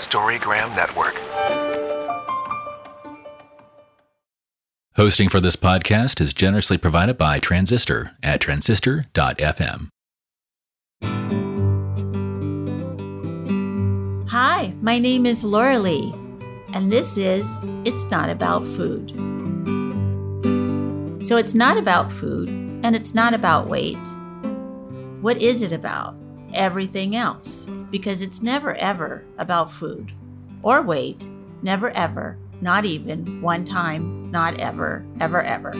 Storygram Network. Hosting for this podcast is generously provided by Transistor at transistor.fm. Hi, my name is Laura Lee, and this is It's Not About Food. So it's not about food, and it's not about weight. What is it about? Everything else, because it's never ever about food or weight, never ever, not even one time, not ever, ever, ever.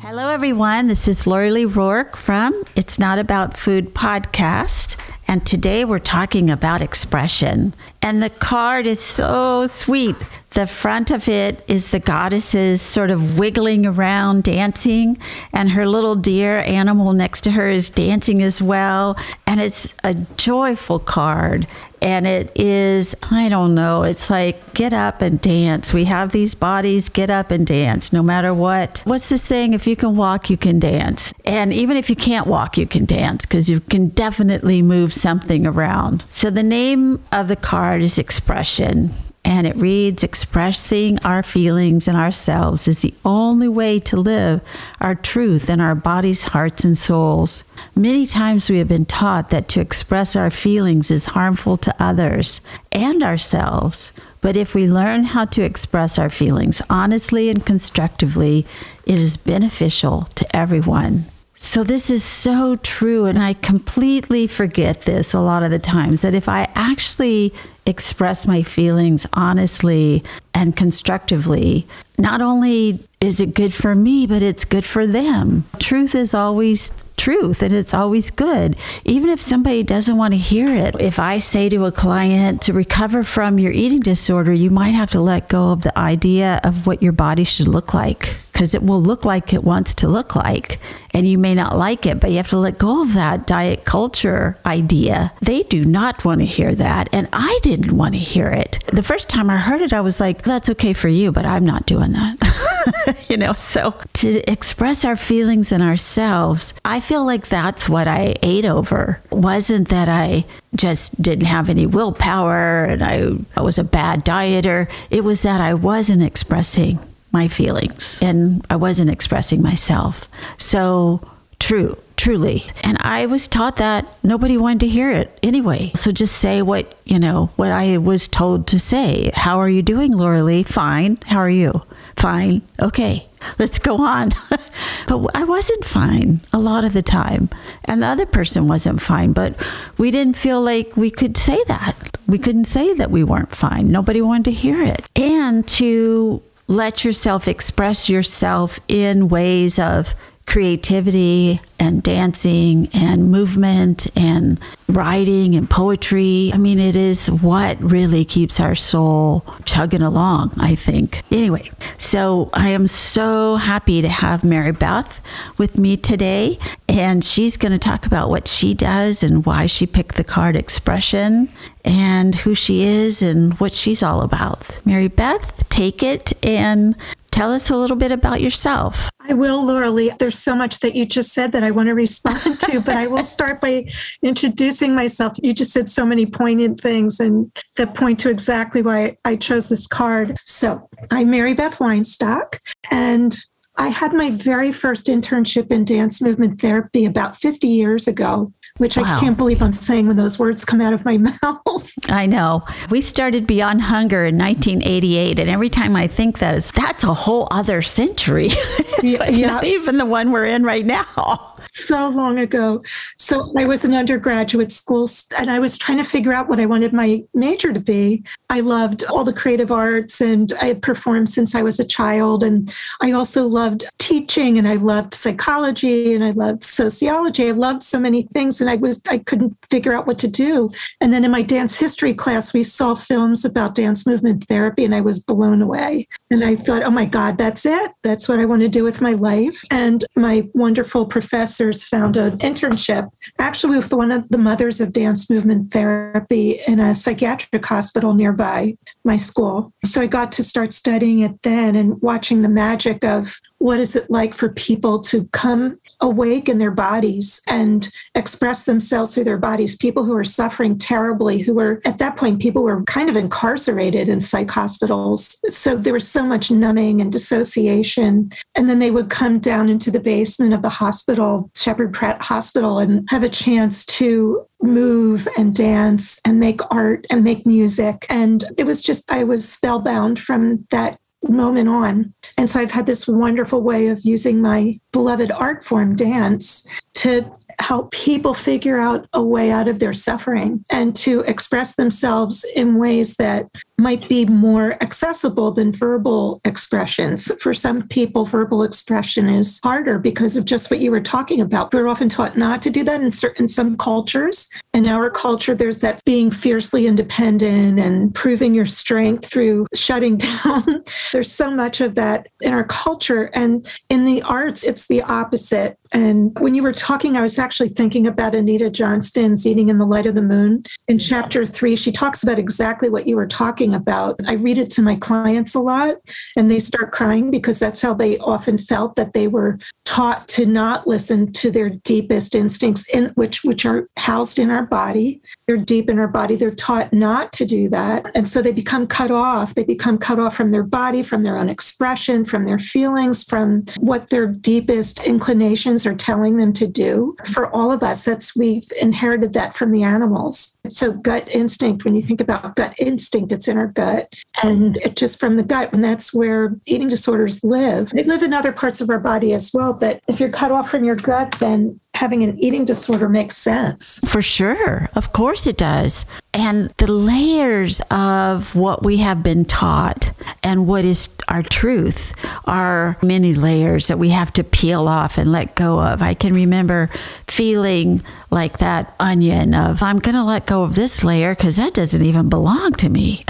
Hello, everyone. This is Lori Lee Rourke from It's Not About Food podcast. And today we're talking about expression. And the card is so sweet. The front of it is the goddesses sort of wiggling around, dancing, and her little deer animal next to her is dancing as well. And it's a joyful card. And it is, I don't know, it's like get up and dance. We have these bodies, get up and dance no matter what. What's the saying? If you can walk, you can dance. And even if you can't walk, you can dance because you can definitely move something around. So the name of the card is expression and it reads expressing our feelings and ourselves is the only way to live our truth in our bodies, hearts, and souls. Many times we have been taught that to express our feelings is harmful to others and ourselves. But if we learn how to express our feelings honestly and constructively, it is beneficial to everyone. So, this is so true. And I completely forget this a lot of the times that if I actually express my feelings honestly and constructively, not only is it good for me, but it's good for them. Truth is always truth and it's always good, even if somebody doesn't want to hear it. If I say to a client to recover from your eating disorder, you might have to let go of the idea of what your body should look like because it will look like it wants to look like. And you may not like it, but you have to let go of that diet culture idea. They do not want to hear that. And I didn't want to hear it. The first time I heard it, I was like, that's okay for you, but I'm not doing that. you know, so to express our feelings and ourselves, I feel like that's what I ate over. Wasn't that I just didn't have any willpower and I, I was a bad dieter. It was that I wasn't expressing my feelings and I wasn't expressing myself. So, true, truly. And I was taught that nobody wanted to hear it anyway. So just say what, you know, what I was told to say. How are you doing, Laura Lee? Fine. How are you? Fine. Okay. Let's go on. but I wasn't fine a lot of the time. And the other person wasn't fine. But we didn't feel like we could say that. We couldn't say that we weren't fine. Nobody wanted to hear it. And to let yourself express yourself in ways of creativity and dancing and movement and writing and poetry. I mean, it is what really keeps our soul chugging along, I think. Anyway, so I am so happy to have Mary Beth with me today, and she's going to talk about what she does and why she picked the card expression and who she is and what she's all about. Mary Beth, take it and tell us a little bit about yourself. I will, Laura Lee. There's so much that you just said that I want to respond to, but I will start by introducing myself. You just said so many poignant things and that point to exactly why I chose this card. So I'm Mary Beth Weinstock, and I had my very first internship in dance movement therapy about 50 years ago which wow. I can't believe I'm saying when those words come out of my mouth. I know. We started Beyond Hunger in 1988, and every time I think that, is that's a whole other century. Yeah, yeah. not even the one we're in right now so long ago. So I was in undergraduate school and I was trying to figure out what I wanted my major to be. I loved all the creative arts and I had performed since I was a child. And I also loved teaching and I loved psychology and I loved sociology. I loved so many things and I was I couldn't figure out what to do. And then in my dance history class, we saw films about dance movement therapy and I was blown away. And I thought, oh my God, that's it. That's what I want to do with my life. And my wonderful professors found an internship actually with one of the mothers of dance movement therapy in a psychiatric hospital nearby my school. So I got to start studying it then and watching the magic of what is it like for people to come awake in their bodies and express themselves through their bodies. People who are suffering terribly, who were at that point, people were kind of incarcerated in psych hospitals. So there was so much numbing and dissociation. And then they would come down into the basement of the hospital, Sheppard Pratt Hospital, and have a chance to move and dance and make art and make music. And it was just, I was spellbound from that moment on. And so I've had this wonderful way of using my beloved art form, dance, to help people figure out a way out of their suffering and to express themselves in ways that might be more accessible than verbal expressions. For some people, verbal expression is harder because of just what you were talking about. We're often taught not to do that in certain some cultures. In our culture, there's that being fiercely independent and proving your strength through shutting down. there's so much of that in our culture. And in the arts, it's the opposite. And when you were talking, I was actually thinking about Anita Johnston's Eating in the Light of the Moon. In chapter three, she talks about exactly what you were talking about. I read it to my clients a lot, and they start crying because that's how they often felt that they were taught to not listen to their deepest instincts, in which which are housed in our body. They're deep in our body. They're taught not to do that, and so they become cut off. They become cut off from their body, from their own expression, from their feelings, from what their deepest inclinations are telling them to do. For all of us, that's we've inherited that from the animals. So gut instinct. When you think about gut instinct, it's in our gut, and just from the gut, and that's where eating disorders live. They live in other parts of our body as well but if you're cut off from your gut, then having an eating disorder makes sense. For sure. Of course it does. And the layers of what we have been taught and what is our truth are many layers that we have to peel off and let go of. I can remember feeling like that onion of, I'm going to let go of this layer because that doesn't even belong to me.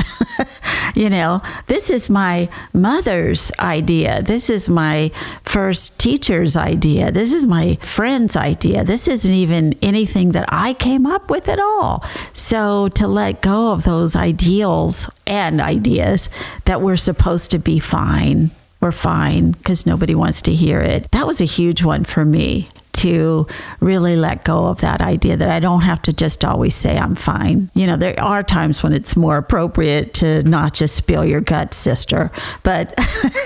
you know, this is my mother's idea. This is my first teacher's idea. This is my friend's idea idea. This isn't even anything that I came up with at all. So to let go of those ideals and ideas that we're supposed to be fine, we're fine because nobody wants to hear it. That was a huge one for me to really let go of that idea that I don't have to just always say I'm fine. You know, there are times when it's more appropriate to not just spill your guts, sister, but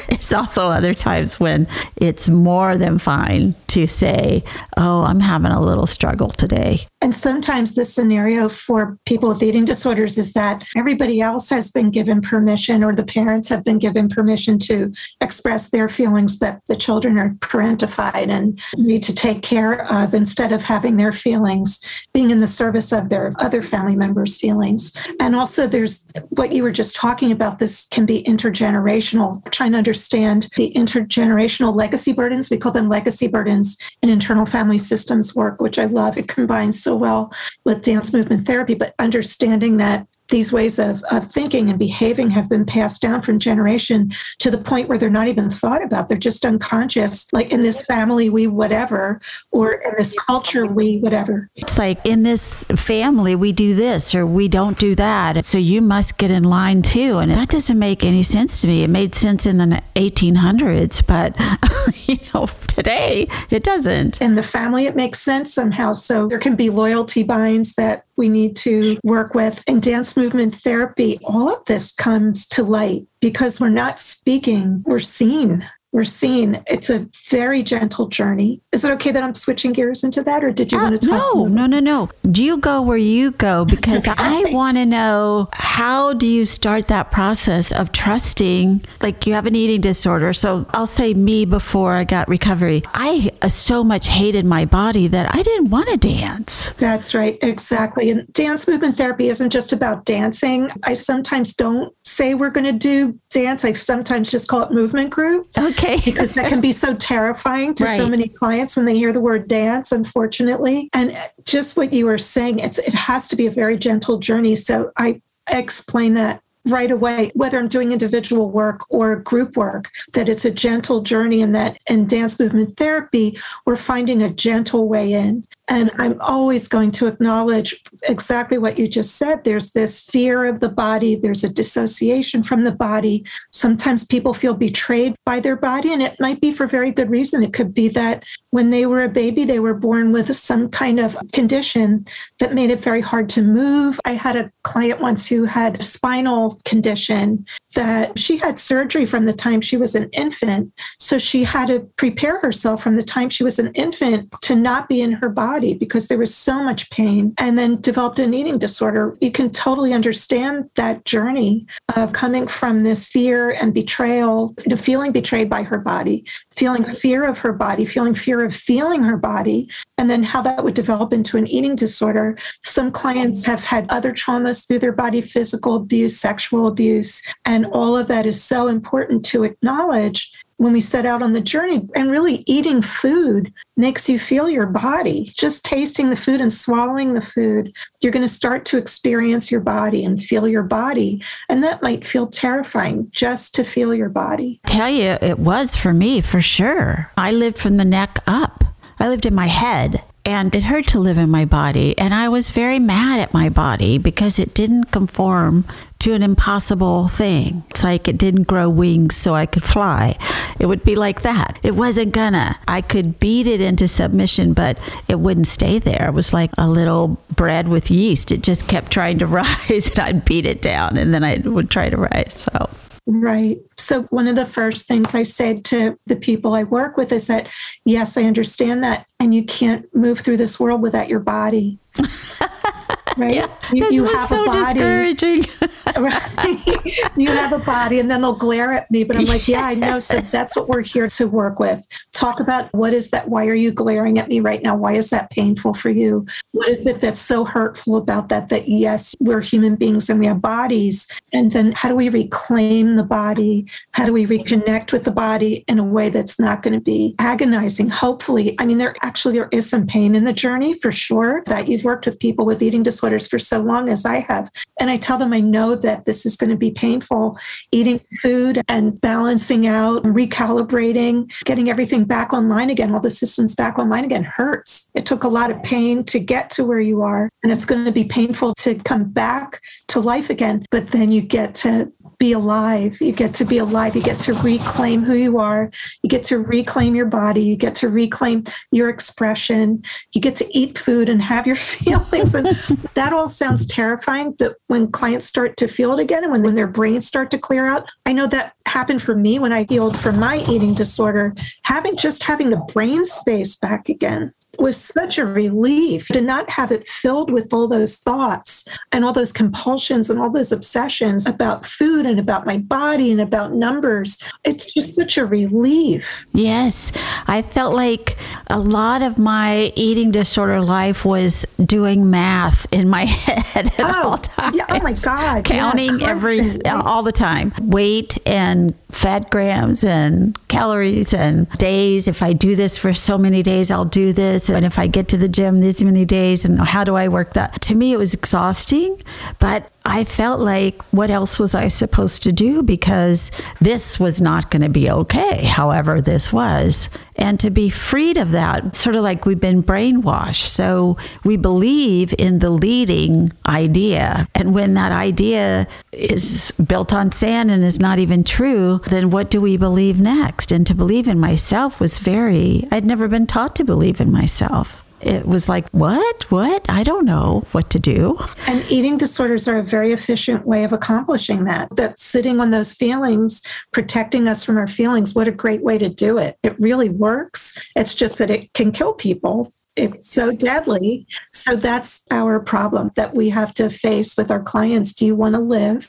it's also other times when it's more than fine to say, oh, I'm having a little struggle today. And sometimes the scenario for people with eating disorders is that everybody else has been given permission or the parents have been given permission to express their feelings, but the children are parentified and need to take care of instead of having their feelings being in the service of their other family members' feelings. And also, there's what you were just talking about. This can be intergenerational, trying to understand the intergenerational legacy burdens. We call them legacy burdens in internal family systems work, which I love. It combines so well with dance movement therapy, but understanding that these ways of, of thinking and behaving have been passed down from generation to the point where they're not even thought about. They're just unconscious. Like in this family, we whatever, or in this culture, we whatever. It's like in this family, we do this or we don't do that. So you must get in line too. And that doesn't make any sense to me. It made sense in the 1800s, but you know, today it doesn't. In the family, it makes sense somehow. So there can be loyalty binds that we need to work with. And dance movement therapy, all of this comes to light because we're not speaking, we're seen we're seeing it's a very gentle journey. Is it okay that I'm switching gears into that, or did you uh, want to talk? No, no, no, no. Do you go where you go? Because okay. I want to know how do you start that process of trusting? Like you have an eating disorder. So I'll say me before I got recovery. I uh, so much hated my body that I didn't want to dance. That's right, exactly. And dance movement therapy isn't just about dancing. I sometimes don't say we're going to do dance. I sometimes just call it movement group. Okay. Okay. because that can be so terrifying to right. so many clients when they hear the word dance, unfortunately. And just what you were saying, it's it has to be a very gentle journey. So I explain that right away, whether I'm doing individual work or group work, that it's a gentle journey and that in dance movement therapy, we're finding a gentle way in. And I'm always going to acknowledge exactly what you just said. There's this fear of the body, there's a dissociation from the body. Sometimes people feel betrayed by their body, and it might be for very good reason. It could be that when they were a baby, they were born with some kind of condition that made it very hard to move. I had a client once who had a spinal condition that she had surgery from the time she was an infant. So she had to prepare herself from the time she was an infant to not be in her body because there was so much pain and then developed an eating disorder. You can totally understand that journey of coming from this fear and betrayal to feeling betrayed by her body, feeling fear of her body, feeling fear of feeling her body, and then how that would develop into an eating disorder. Some clients have had other traumas through their body, physical abuse, sexual abuse, and all of that is so important to acknowledge when we set out on the journey. And really, eating food makes you feel your body. Just tasting the food and swallowing the food, you're going to start to experience your body and feel your body. And that might feel terrifying just to feel your body. Tell you, it was for me for sure. I lived from the neck up. I lived in my head and it hurt to live in my body. And I was very mad at my body because it didn't conform to an impossible thing. It's like it didn't grow wings so I could fly. It would be like that. It wasn't gonna. I could beat it into submission, but it wouldn't stay there. It was like a little bread with yeast. It just kept trying to rise and I'd beat it down and then I would try to rise. So Right. So, one of the first things I said to the people I work with is that, yes, I understand that. And you can't move through this world without your body. right? Yeah, you, this you was have so a body. discouraging. right? You have a body, and then they'll glare at me. But I'm like, yeah, I know. So that's what we're here to work with. Talk about what is that? Why are you glaring at me right now? Why is that painful for you? What is it that's so hurtful about that? That yes, we're human beings and we have bodies. And then how do we reclaim the body? How do we reconnect with the body in a way that's not going to be agonizing? Hopefully, I mean, there actually there is some pain in the journey for sure. That you've worked with people with eating disorders for so long as I have. And I tell them I know that this is going to be painful eating food and balancing out, recalibrating, getting everything back online again, all the systems back online again hurts. It took a lot of pain to get to where you are. And it's going to be painful to come back to life again. But then you get to be alive. You get to be alive. You get to reclaim who you are. You get to reclaim your body. You get to reclaim your expression. You get to eat food and have your feelings. And that all sounds terrifying. But when clients start to feel it again and when, when their brains start to clear out, I know that happened for me when I healed from my eating disorder. Having just having the brain space back again was such a relief to not have it filled with all those thoughts and all those compulsions and all those obsessions about food and about my body and about numbers. It's just such a relief. Yes. I felt like a lot of my eating disorder life was doing math in my head at oh, all times. Yeah, oh my God. Counting yes, every all the time. Weight and fat grams and calories and days. If I do this for so many days, I'll do this. And if I get to the gym these many days, and how do I work that? To me, it was exhausting, but I felt like, what else was I supposed to do? Because this was not going to be okay, however, this was. And to be freed of that, sort of like we've been brainwashed. So we believe in the leading idea. And when that idea is built on sand and is not even true, then what do we believe next? And to believe in myself was very, I'd never been taught to believe in myself it was like, what? What? I don't know what to do. And eating disorders are a very efficient way of accomplishing that. That sitting on those feelings, protecting us from our feelings, what a great way to do it. It really works. It's just that it can kill people it's so deadly. So that's our problem that we have to face with our clients. Do you want to live?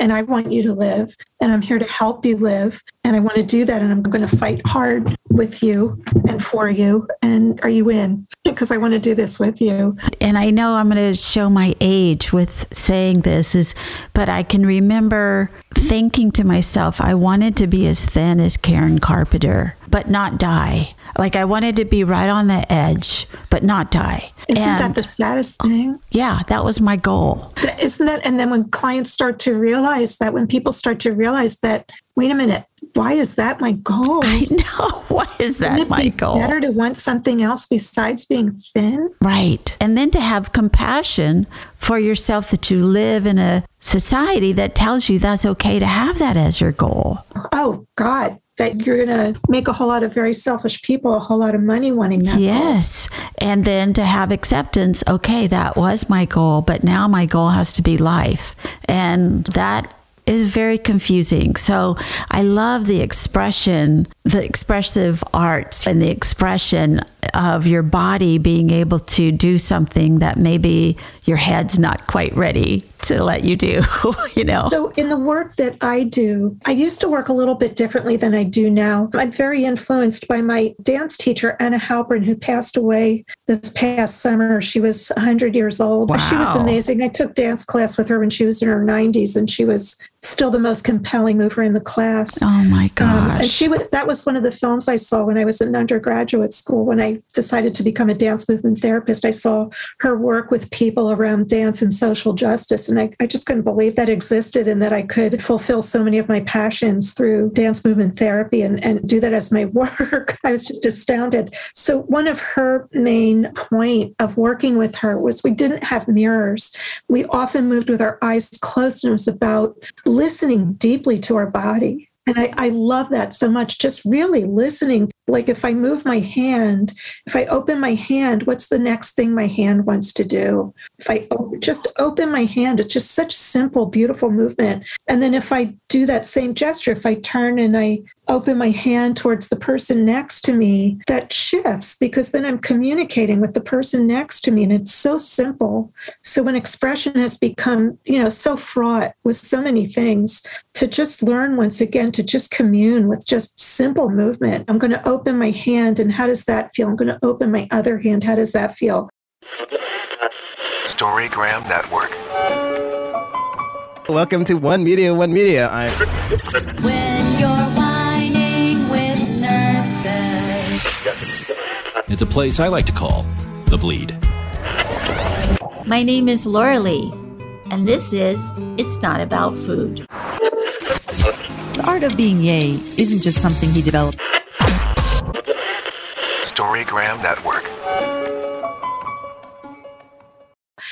And I want you to live. And I'm here to help you live. And I want to do that. And I'm going to fight hard with you and for you. And are you in? Because I want to do this with you. And I know I'm going to show my age with saying this is, but I can remember thinking to myself, I wanted to be as thin as Karen Carpenter, but not die. Like I wanted to be right on the edge, but not die. Isn't and that the saddest thing? Yeah, that was my goal. Isn't that? And then when clients start to realize that, when people start to realize that, wait a minute, why is that my goal? I know. Why is that my goal? Better to want something else besides being thin. Right. And then to have compassion for yourself that you live in a society that tells you that's okay to have that as your goal. Oh, God that you're going to make a whole lot of very selfish people a whole lot of money wanting that. Yes. Goal. And then to have acceptance, okay, that was my goal, but now my goal has to be life. And that is very confusing. So I love the expression, the expressive arts and the expression of your body being able to do something that maybe your head's not quite ready to let you do, you know. So in the work that I do, I used to work a little bit differently than I do now. I'm very influenced by my dance teacher Anna Halprin who passed away this past summer. She was 100 years old. Wow. She was amazing. I took dance class with her when she was in her 90s and she was still the most compelling mover in the class. Oh my gosh. Um, and she was that was one of the films I saw when I was in undergraduate school when I decided to become a dance movement therapist. I saw her work with people around dance and social justice. And I, I just couldn't believe that existed and that I could fulfill so many of my passions through dance movement therapy and, and do that as my work. I was just astounded. So one of her main point of working with her was we didn't have mirrors. We often moved with our eyes closed and it was about listening deeply to our body. And I, I, love that so much, just really listening. Like if I move my hand, if I open my hand, what's the next thing my hand wants to do? If I just open my hand, it's just such simple, beautiful movement. And then if I do that same gesture, if I turn and I open my hand towards the person next to me, that shifts because then I'm communicating with the person next to me. And it's so simple. So when expression has become, you know, so fraught with so many things, to just learn once again to just commune with just simple movement. I'm going to open my hand, and how does that feel? I'm going to open my other hand. How does that feel? Storygram Network. Welcome to One Media, One Media. I'm. When you're whining with nurses. It's a place I like to call The Bleed. My name is Laura Lee, and this is It's Not About Food. The art of being yay isn't just something he developed. Storygram Network.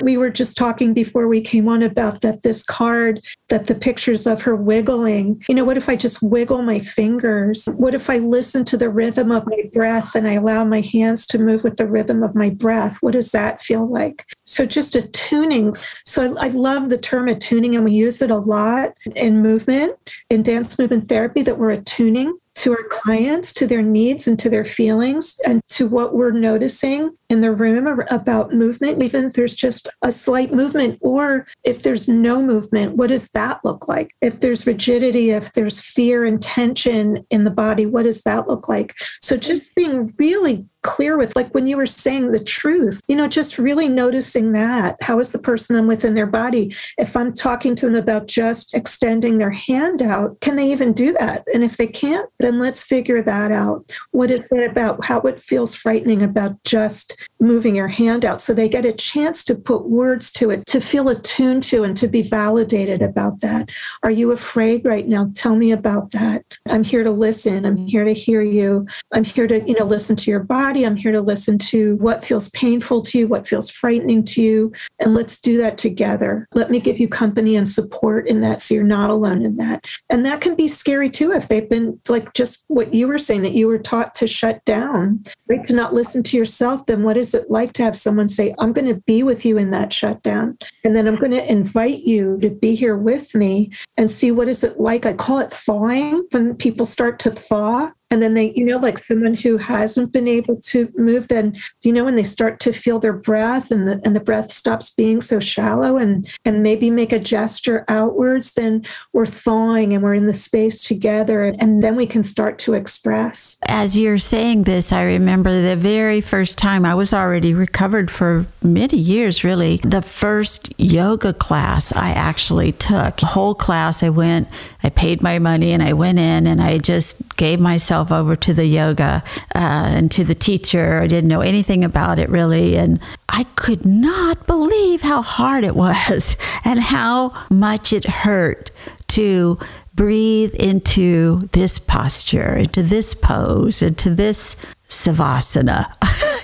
We were just talking before we came on about that this card, that the pictures of her wiggling. You know, what if I just wiggle my fingers? What if I listen to the rhythm of my breath and I allow my hands to move with the rhythm of my breath? What does that feel like? So just attuning. So I, I love the term attuning, and we use it a lot in movement, in dance movement therapy, that we're attuning to our clients, to their needs and to their feelings, and to what we're noticing in the room about movement, even if there's just a slight movement, or if there's no movement, what does that look like? If there's rigidity, if there's fear and tension in the body, what does that look like? So just being really clear with like when you were saying the truth you know just really noticing that how is the person i'm with in their body if i'm talking to them about just extending their hand out can they even do that and if they can't then let's figure that out what is that about how it feels frightening about just moving your hand out so they get a chance to put words to it to feel attuned to and to be validated about that are you afraid right now tell me about that i'm here to listen i'm here to hear you i'm here to you know listen to your body. I'm here to listen to what feels painful to you, what feels frightening to you. And let's do that together. Let me give you company and support in that so you're not alone in that. And that can be scary too if they've been like just what you were saying that you were taught to shut down, right? To not listen to yourself. Then what is it like to have someone say, I'm going to be with you in that shutdown? And then I'm going to invite you to be here with me and see what is it like. I call it thawing when people start to thaw and then they you know like someone who hasn't been able to move then you know when they start to feel their breath and the and the breath stops being so shallow and and maybe make a gesture outwards then we're thawing and we're in the space together and then we can start to express. As you're saying this i remember the very first time i was already recovered for many years really. The first yoga class i actually took the whole class i went i paid my money and i went in and i just gave myself over to the yoga uh, and to the teacher. I didn't know anything about it really and i could not believe how hard it was and how much it hurt to breathe into this posture into this pose into this savasana,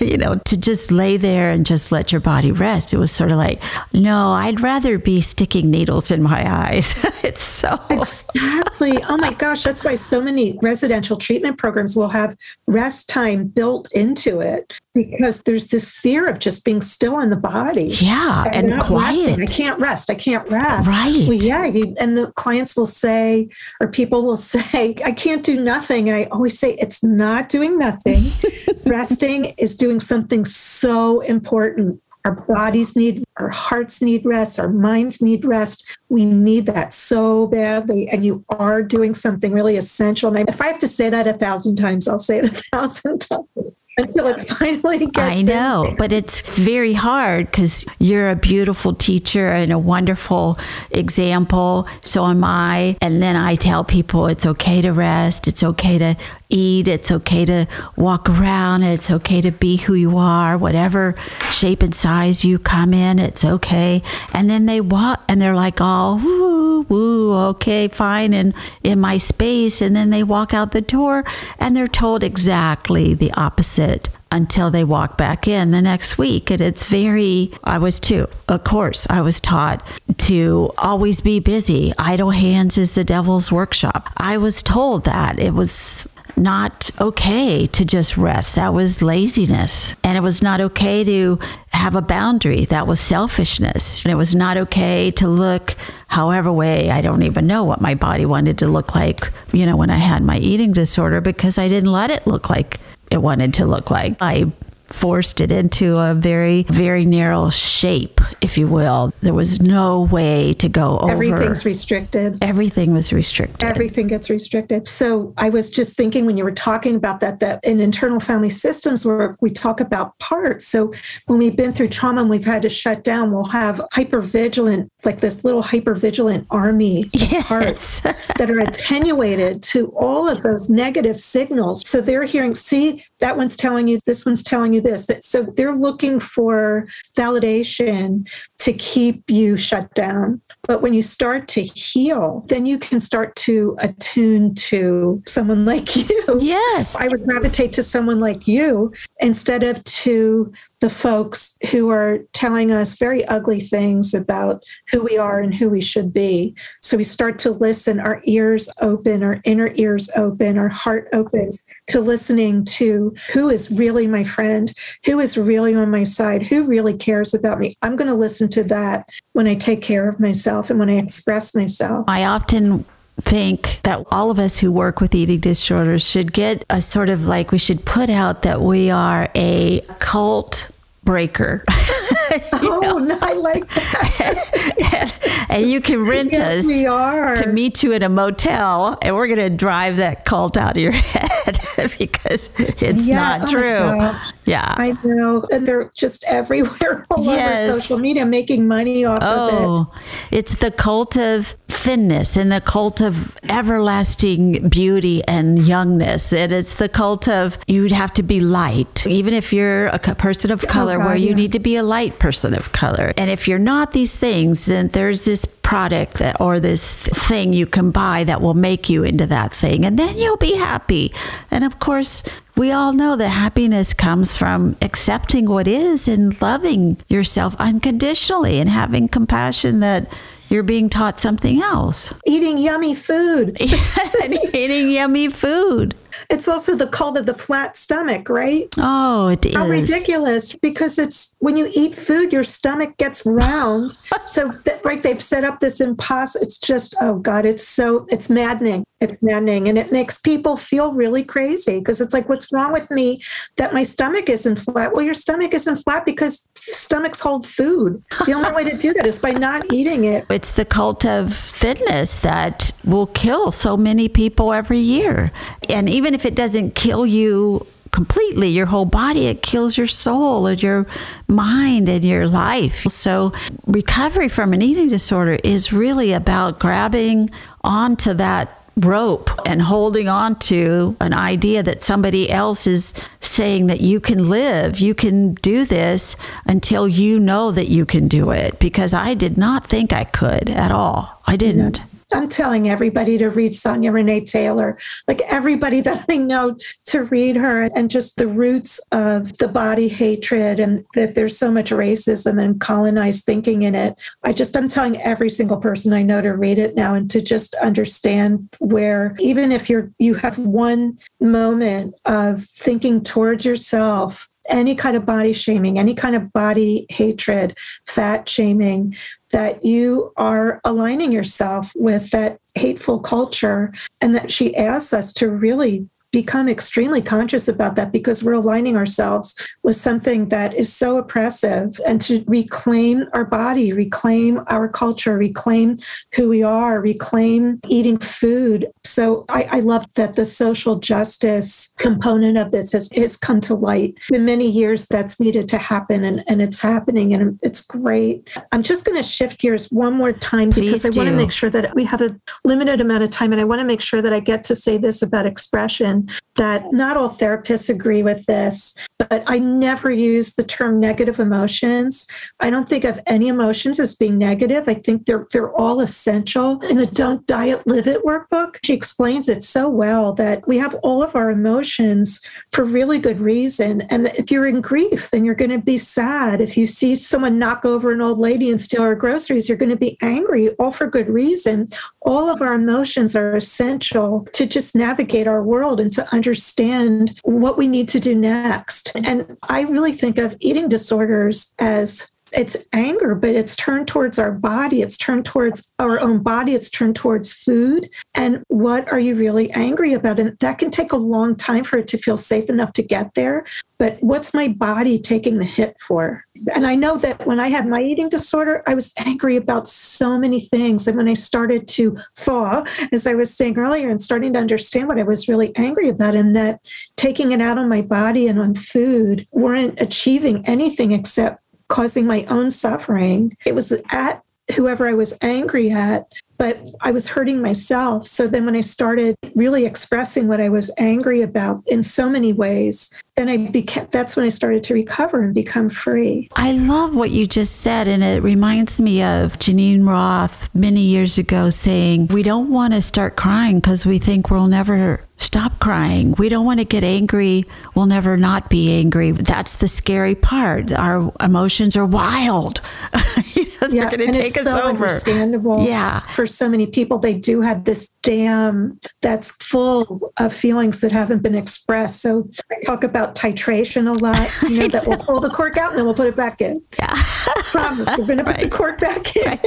you know, to just lay there and just let your body rest. It was sort of like, no, I'd rather be sticking needles in my eyes. it's so. Exactly. Oh my gosh. That's why so many residential treatment programs will have rest time built into it because there's this fear of just being still in the body. Yeah. And, not quiet. resting. I can't rest. I can't rest. Right. Well, yeah. You, and the clients will say, or people will say, I can't do nothing. And I always say, it's not doing nothing. Resting is doing something so important. Our bodies need, our hearts need rest, our minds need rest. We need that so badly. And you are doing something really essential. And if I have to say that a thousand times, I'll say it a thousand times until it finally gets I know, but it's, it's very hard because you're a beautiful teacher and a wonderful example. So am I. And then I tell people it's okay to rest, it's okay to eat, it's okay to walk around, it's okay to be who you are, whatever shape and size you come in, it's okay. And then they walk and they're like, oh, woo, woo, okay, fine, and in my space. And then they walk out the door and they're told exactly the opposite until they walk back in the next week. And it's very, I was too, of course, I was taught to always be busy. Idle hands is the devil's workshop. I was told that it was not okay to just rest. That was laziness. And it was not okay to have a boundary. That was selfishness. And it was not okay to look however way. I don't even know what my body wanted to look like, you know, when I had my eating disorder because I didn't let it look like it wanted to look like. I forced it into a very, very narrow shape, if you will. There was no way to go over. Everything's restricted. Everything was restricted. Everything gets restricted. So I was just thinking when you were talking about that, that in internal family systems work, we talk about parts. So when we've been through trauma and we've had to shut down, we'll have hypervigilant, like this little hypervigilant army of parts that are attenuated to all of those negative signals. So they're hearing, see, that one's telling you this one's telling you this that so they're looking for validation to keep you shut down but when you start to heal then you can start to attune to someone like you Yes. i would gravitate to someone like you instead of to the folks who are telling us very ugly things about who we are and who we should be. So we start to listen, our ears open, our inner ears open, our heart opens to listening to who is really my friend, who is really on my side, who really cares about me. I'm going to listen to that when I take care of myself and when I express myself. I often think that all of us who work with eating disorders should get a sort of like we should put out that we are a cult breaker. Oh, no, I like that. and you can rent Yes, us we are. to meet you in a motel and we're going to drive that cult out of your head because it's Yeah, not oh true. Yeah. I know. And they're just everywhere all Yes. over social media making money off of it. Oh, it's the cult of thinness and the cult of everlasting beauty and youngness. And it's the cult of you'd have to be light, even if you're a person of oh, color, Oh, God, where you yeah. need to be a light person of color. And if you're not these things, then there's this product that, or this thing you can buy that will make you into that thing. And then you'll be happy. And of course, we all know that happiness comes from accepting what is and loving yourself unconditionally and having compassion that you're being taught something else. Eating yummy food. and eating yummy food. It's also the cult of the flat stomach, right? Oh, it is. How ridiculous! Because it's when you eat food, your stomach gets round. so, th- right, they've set up this impossible. It's just, oh God, it's so, it's maddening. It's maddening, and it makes people feel really crazy because it's like, what's wrong with me that my stomach isn't flat? Well, your stomach isn't flat because stomachs hold food. The only way to do that is by not eating it. It's the cult of fitness that will kill so many people every year. And even if it doesn't kill you completely your whole body. It kills your soul and your mind and your life. So, recovery from an eating disorder is really about grabbing onto that rope and holding on to an idea that somebody else is saying that you can live, you can do this until you know that you can do it. Because I did not think I could at all. I didn't. I'm telling everybody to read Sonya Renee Taylor, like everybody that I know to read her and just the roots of the body hatred and that there's so much racism and colonized thinking in it. I just, I'm telling every single person I know to read it now and to just understand where even if you're, you have one moment of thinking towards yourself any kind of body shaming, any kind of body hatred, fat shaming, that you are aligning yourself with that hateful culture and that she asks us to really become extremely conscious about that because we're aligning ourselves with something that is so oppressive and to reclaim our body, reclaim our culture, reclaim who we are, reclaim eating food. So I, I love that the social justice component of this has, has come to light. The many years, that's needed to happen and, and it's happening and it's great. I'm just going to shift gears one more time because Please I want to make sure that we have a limited amount of time and I want to make sure that I get to say this about expression that not all therapists agree with this, but I never use the term negative emotions. I don't think of any emotions as being negative. I think they're they're all essential. In the Don't Diet Live It workbook, she explains it so well that we have all of our emotions for really good reason. And if you're in grief, then you're going to be sad. If you see someone knock over an old lady and steal her groceries, you're going to be angry, all for good reason. All of our emotions are essential to just navigate our world and to understand what we need to do next. And I really think of eating disorders as it's anger, but it's turned towards our body. It's turned towards our own body. It's turned towards food. And what are you really angry about? And that can take a long time for it to feel safe enough to get there. But what's my body taking the hit for? And I know that when I had my eating disorder, I was angry about so many things. And when I started to thaw, as I was saying earlier, and starting to understand what I was really angry about, and that taking it out on my body and on food weren't achieving anything except causing my own suffering. It was at whoever I was angry at, but I was hurting myself. So then when I started really expressing what I was angry about in so many ways, then I became that's when I started to recover and become free. I love what you just said, and it reminds me of Geneen Roth many years ago saying, We don't want to start crying because we think we'll never stop crying. We don't want to get angry. We'll never not be angry. That's the scary part. Our emotions are wild. you know, they're going to take it's us so over. understandable. Yeah. For so many people, they do have this dam that's full of feelings that haven't been expressed. So I talk about titration a lot, you know, that we'll pull the cork out and then we'll put it back in. Yeah. Promise, we're going to put the cork back in.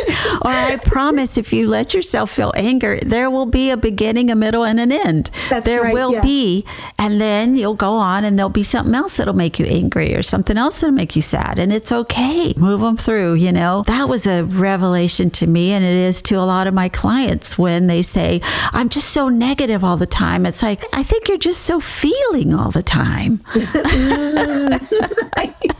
or I promise if you let yourself feel anger, there will be a beginning, a middle, and an end. That's there right, will yeah. be. And then you'll go on and there'll be something else that'll make you angry or something else that'll make you sad. And it's okay. Move them through, you know. That was a revelation to me. And it is to a lot of my clients when they say, I'm just so negative all the time. It's like, I think you're just so feeling all the time.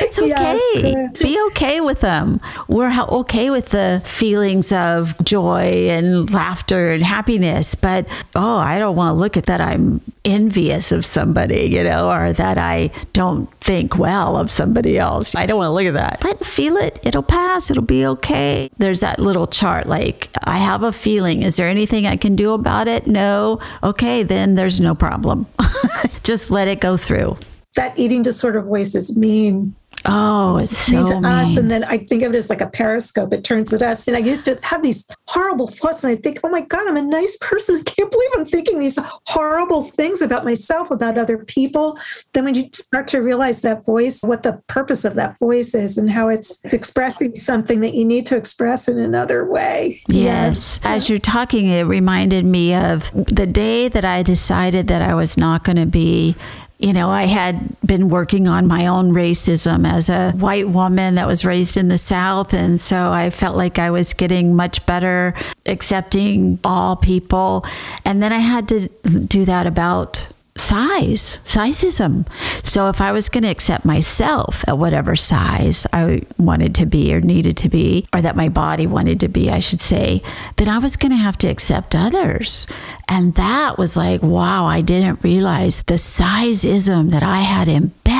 It's okay. Yes. Be okay with them. We're okay with the feelings of joy and laughter and happiness, but oh, I don't want to look at that I'm envious of somebody, you know, or that I don't think well of somebody else. I don't want to look at that. But feel it. It'll pass. It'll be okay. There's that little chart like, I have a feeling. Is there anything I can do about it? No. Okay, then there's no problem. Just let it go through. That eating disorder voice is mean. Oh, it's mean so to us. mean. And then I think of it as like a periscope. It turns at us. And I used to have these horrible thoughts. And I think, oh my God, I'm a nice person. I can't believe I'm thinking these horrible things about myself, about other people. Then when you start to realize that voice, what the purpose of that voice is and how it's, it's expressing something that you need to express in another way. Yes. As you're talking, it reminded me of the day that I decided that I was not going to be. You know, I had been working on my own racism as a white woman that was raised in the South. And so I felt like I was getting much better accepting all people. And then I had to do that about size, sizeism. So if I was going to accept myself at whatever size I wanted to be or needed to be, or that my body wanted to be, I should say, then I was going to have to accept others. And that was like, wow, I didn't realize the sizeism that I had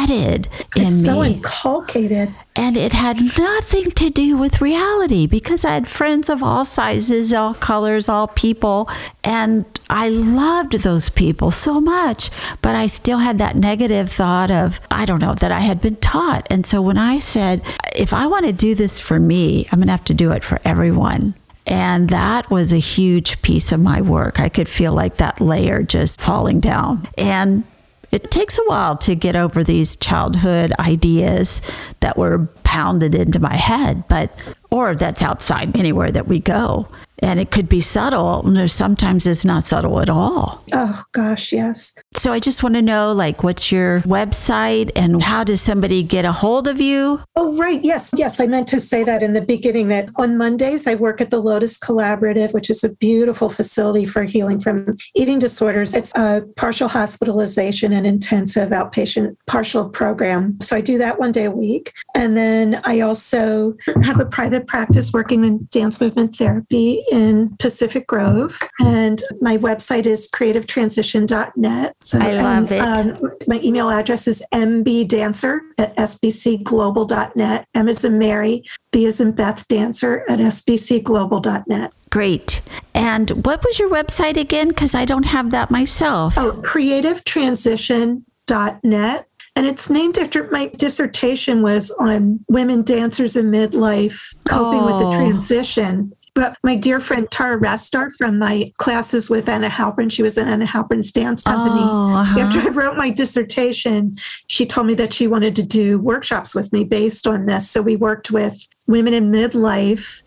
embedded in It's me. so inculcated. And it had nothing to do with reality because I had friends of all sizes, all colors, all people. And I loved those people so much. But I still had that negative thought of, I don't know, that I had been taught. And so when I said, if I want to do this for me, I'm going to have to do it for everyone. And that was a huge piece of my work. I could feel like that layer just falling down. And it takes a while to get over these childhood ideas that were pounded into my head, but or that's outside anywhere that we go. And it could be subtle. and Sometimes it's not subtle at all. Oh gosh, yes. So I just want to know like what's your website and how does somebody get a hold of you? Oh, right. Yes. Yes. I meant to say that in the beginning that on Mondays, I work at the Lotus Collaborative, which is a beautiful facility for healing from eating disorders. It's a partial hospitalization and intensive outpatient partial program. So I do that one day a week. And then I also have a private practice working in dance movement therapy in Pacific Grove. And my website is creativetransition.net. So, I love and, it. um, my email address is mbdancer at sbcglobal.net. M is in Mary, B is in Beth Dancer at sbcglobal.net. Great. And what was your website again? Because I don't have that myself. Oh, creativetransition.net. And it's named after my dissertation was on women dancers in midlife coping with the Oh. transition. But my dear friend Tara Restar from my classes with Anna Halprin, she was in Anna Halprin's dance company. Oh, uh-huh. After I wrote my dissertation, she told me that she wanted to do workshops with me based on this. So we worked with women in midlife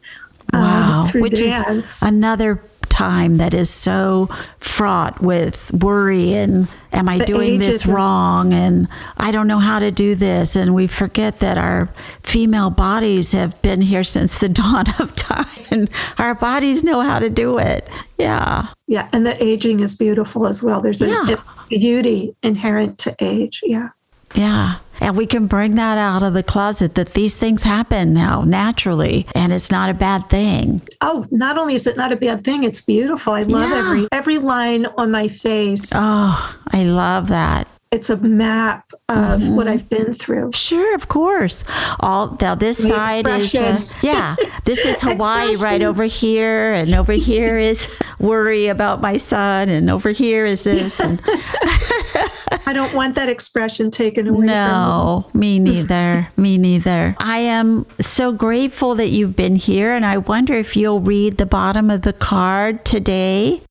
um, Wow, through which dance. is another time that is so fraught with worry and am I The doing this wrong and I don't know how to do this and we forget that our female bodies have been here since the dawn of time and our bodies know how to do it. Yeah. yeah, and that aging is beautiful as well. There's a, Yeah. a beauty inherent to age. Yeah. Yeah. And we can bring that out of the closet that these things happen now naturally and it's not a bad thing. Oh, not only is it not a bad thing, it's beautiful. I love Yeah. every every line on my face. Oh, I love that. It's a map of Mm-hmm. what I've been through. Sure, of course. All now this The side is uh, yeah. This is Hawaii right over here, and over here is worry about my son, and over here is this. And I don't want that expression taken away from me. no, me neither. me neither. I am so grateful that you've been here, and I wonder if you'll read the bottom of the card today.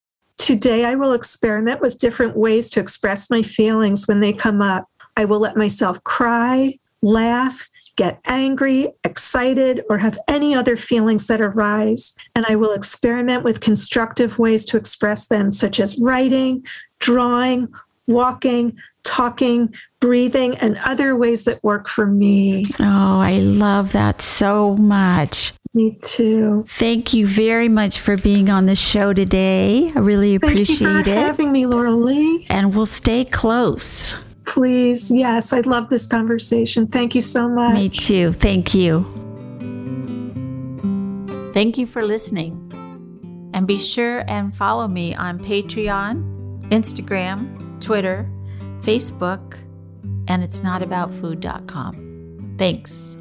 Today, I will experiment with different ways to express my feelings when they come up. I will let myself cry, laugh, get angry, excited, or have any other feelings that arise. And I will experiment with constructive ways to express them, such as writing, drawing, walking, talking, breathing, and other ways that work for me. Oh, I love that so much. Me too. Thank you very much for being on the show today. I really Thank you appreciate for it. having me, Laura Lee. and we'll stay close. Please. Yes, I love this conversation. Thank you so much. Me too. Thank you. Thank you for listening. And be sure and follow me on Patreon, Instagram, Twitter, Facebook, and it's not about food.com. Thanks.